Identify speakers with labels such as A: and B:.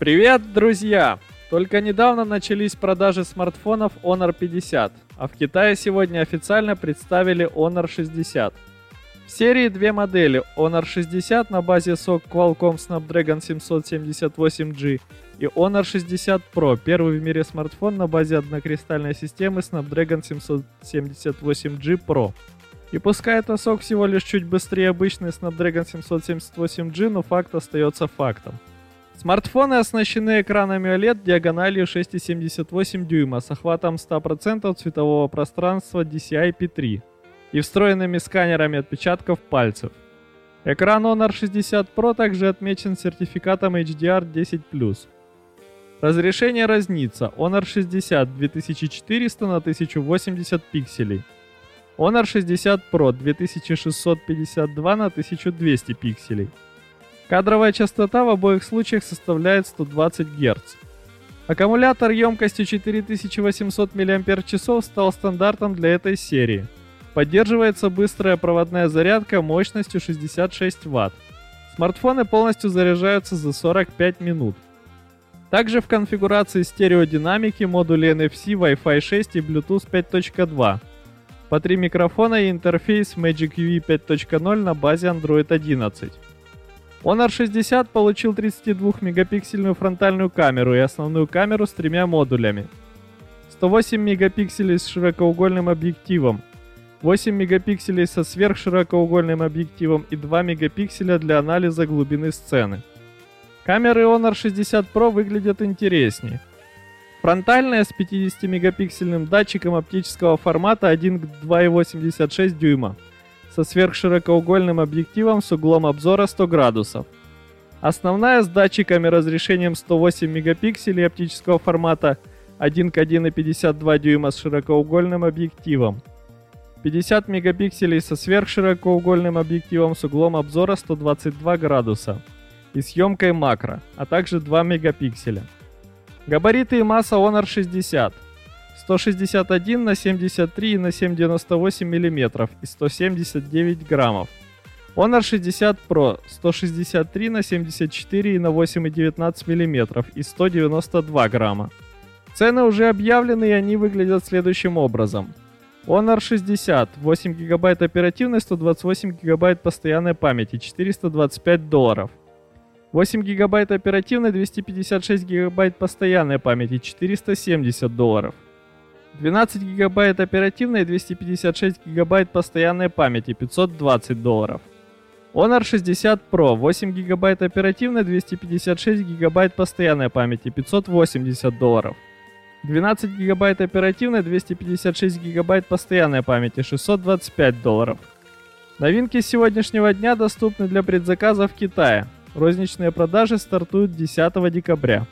A: Привет, друзья! Только недавно начались продажи смартфонов Honor 50, а в Китае сегодня официально представили Honor 60. В серии две модели Honor 60 на базе SOC Qualcomm Snapdragon 778G и Honor 60 Pro, первый в мире смартфон на базе однокристальной системы Snapdragon 778G Pro. И пускай это сок всего лишь чуть быстрее обычной Snapdragon 778G, но факт остается фактом. Смартфоны оснащены экранами OLED диагональю 6,78 дюйма с охватом 100% цветового пространства DCI-P3 и встроенными сканерами отпечатков пальцев. Экран Honor 60 Pro также отмечен сертификатом HDR10+. Разрешение разнится. Honor 60 2400 на 1080 пикселей. Honor 60 Pro 2652 на 1200 пикселей. Кадровая частота в обоих случаях составляет 120 Гц. Аккумулятор емкостью 4800 мАч стал стандартом для этой серии. Поддерживается быстрая проводная зарядка мощностью 66 Вт. Смартфоны полностью заряжаются за 45 минут. Также в конфигурации стереодинамики, модули NFC, Wi-Fi 6 и Bluetooth 5.2. По три микрофона и интерфейс Magic UV 5.0 на базе Android 11. Honor 60 получил 32-мегапиксельную фронтальную камеру и основную камеру с тремя модулями. 108 мегапикселей с широкоугольным объективом, 8 мегапикселей со сверхширокоугольным объективом и 2 мегапикселя для анализа глубины сцены. Камеры Honor 60 Pro выглядят интереснее. Фронтальная с 50-мегапиксельным датчиком оптического формата 1 к 2,86 дюйма – со сверхширокоугольным объективом с углом обзора 100 градусов. Основная с датчиками разрешением 108 мегапикселей оптического формата 1 к 1,52 дюйма с широкоугольным объективом. 50 мегапикселей со сверхширокоугольным объективом с углом обзора 122 градуса и съемкой макро, а также 2 мегапикселя. Габариты и масса Honor 60 – 161 на 73 на 7,98 мм и 179 граммов. Honor 60 Pro 163 на 74 и на 8,19 мм и 192 грамма. Цены уже объявлены и они выглядят следующим образом. Honor 60 8 гигабайт оперативной, 128 гигабайт постоянной памяти, 425 долларов. 8 гигабайт оперативной, 256 гигабайт постоянной памяти, 470 долларов. 12 гигабайт оперативной и 256 гигабайт постоянной памяти 520 долларов. Honor 60 Pro 8 гигабайт оперативной, 256 гигабайт постоянной памяти 580 долларов. 12 гигабайт оперативной, 256 гигабайт постоянной памяти 625 долларов. Новинки сегодняшнего дня доступны для предзаказа в Китае. Розничные продажи стартуют 10 декабря.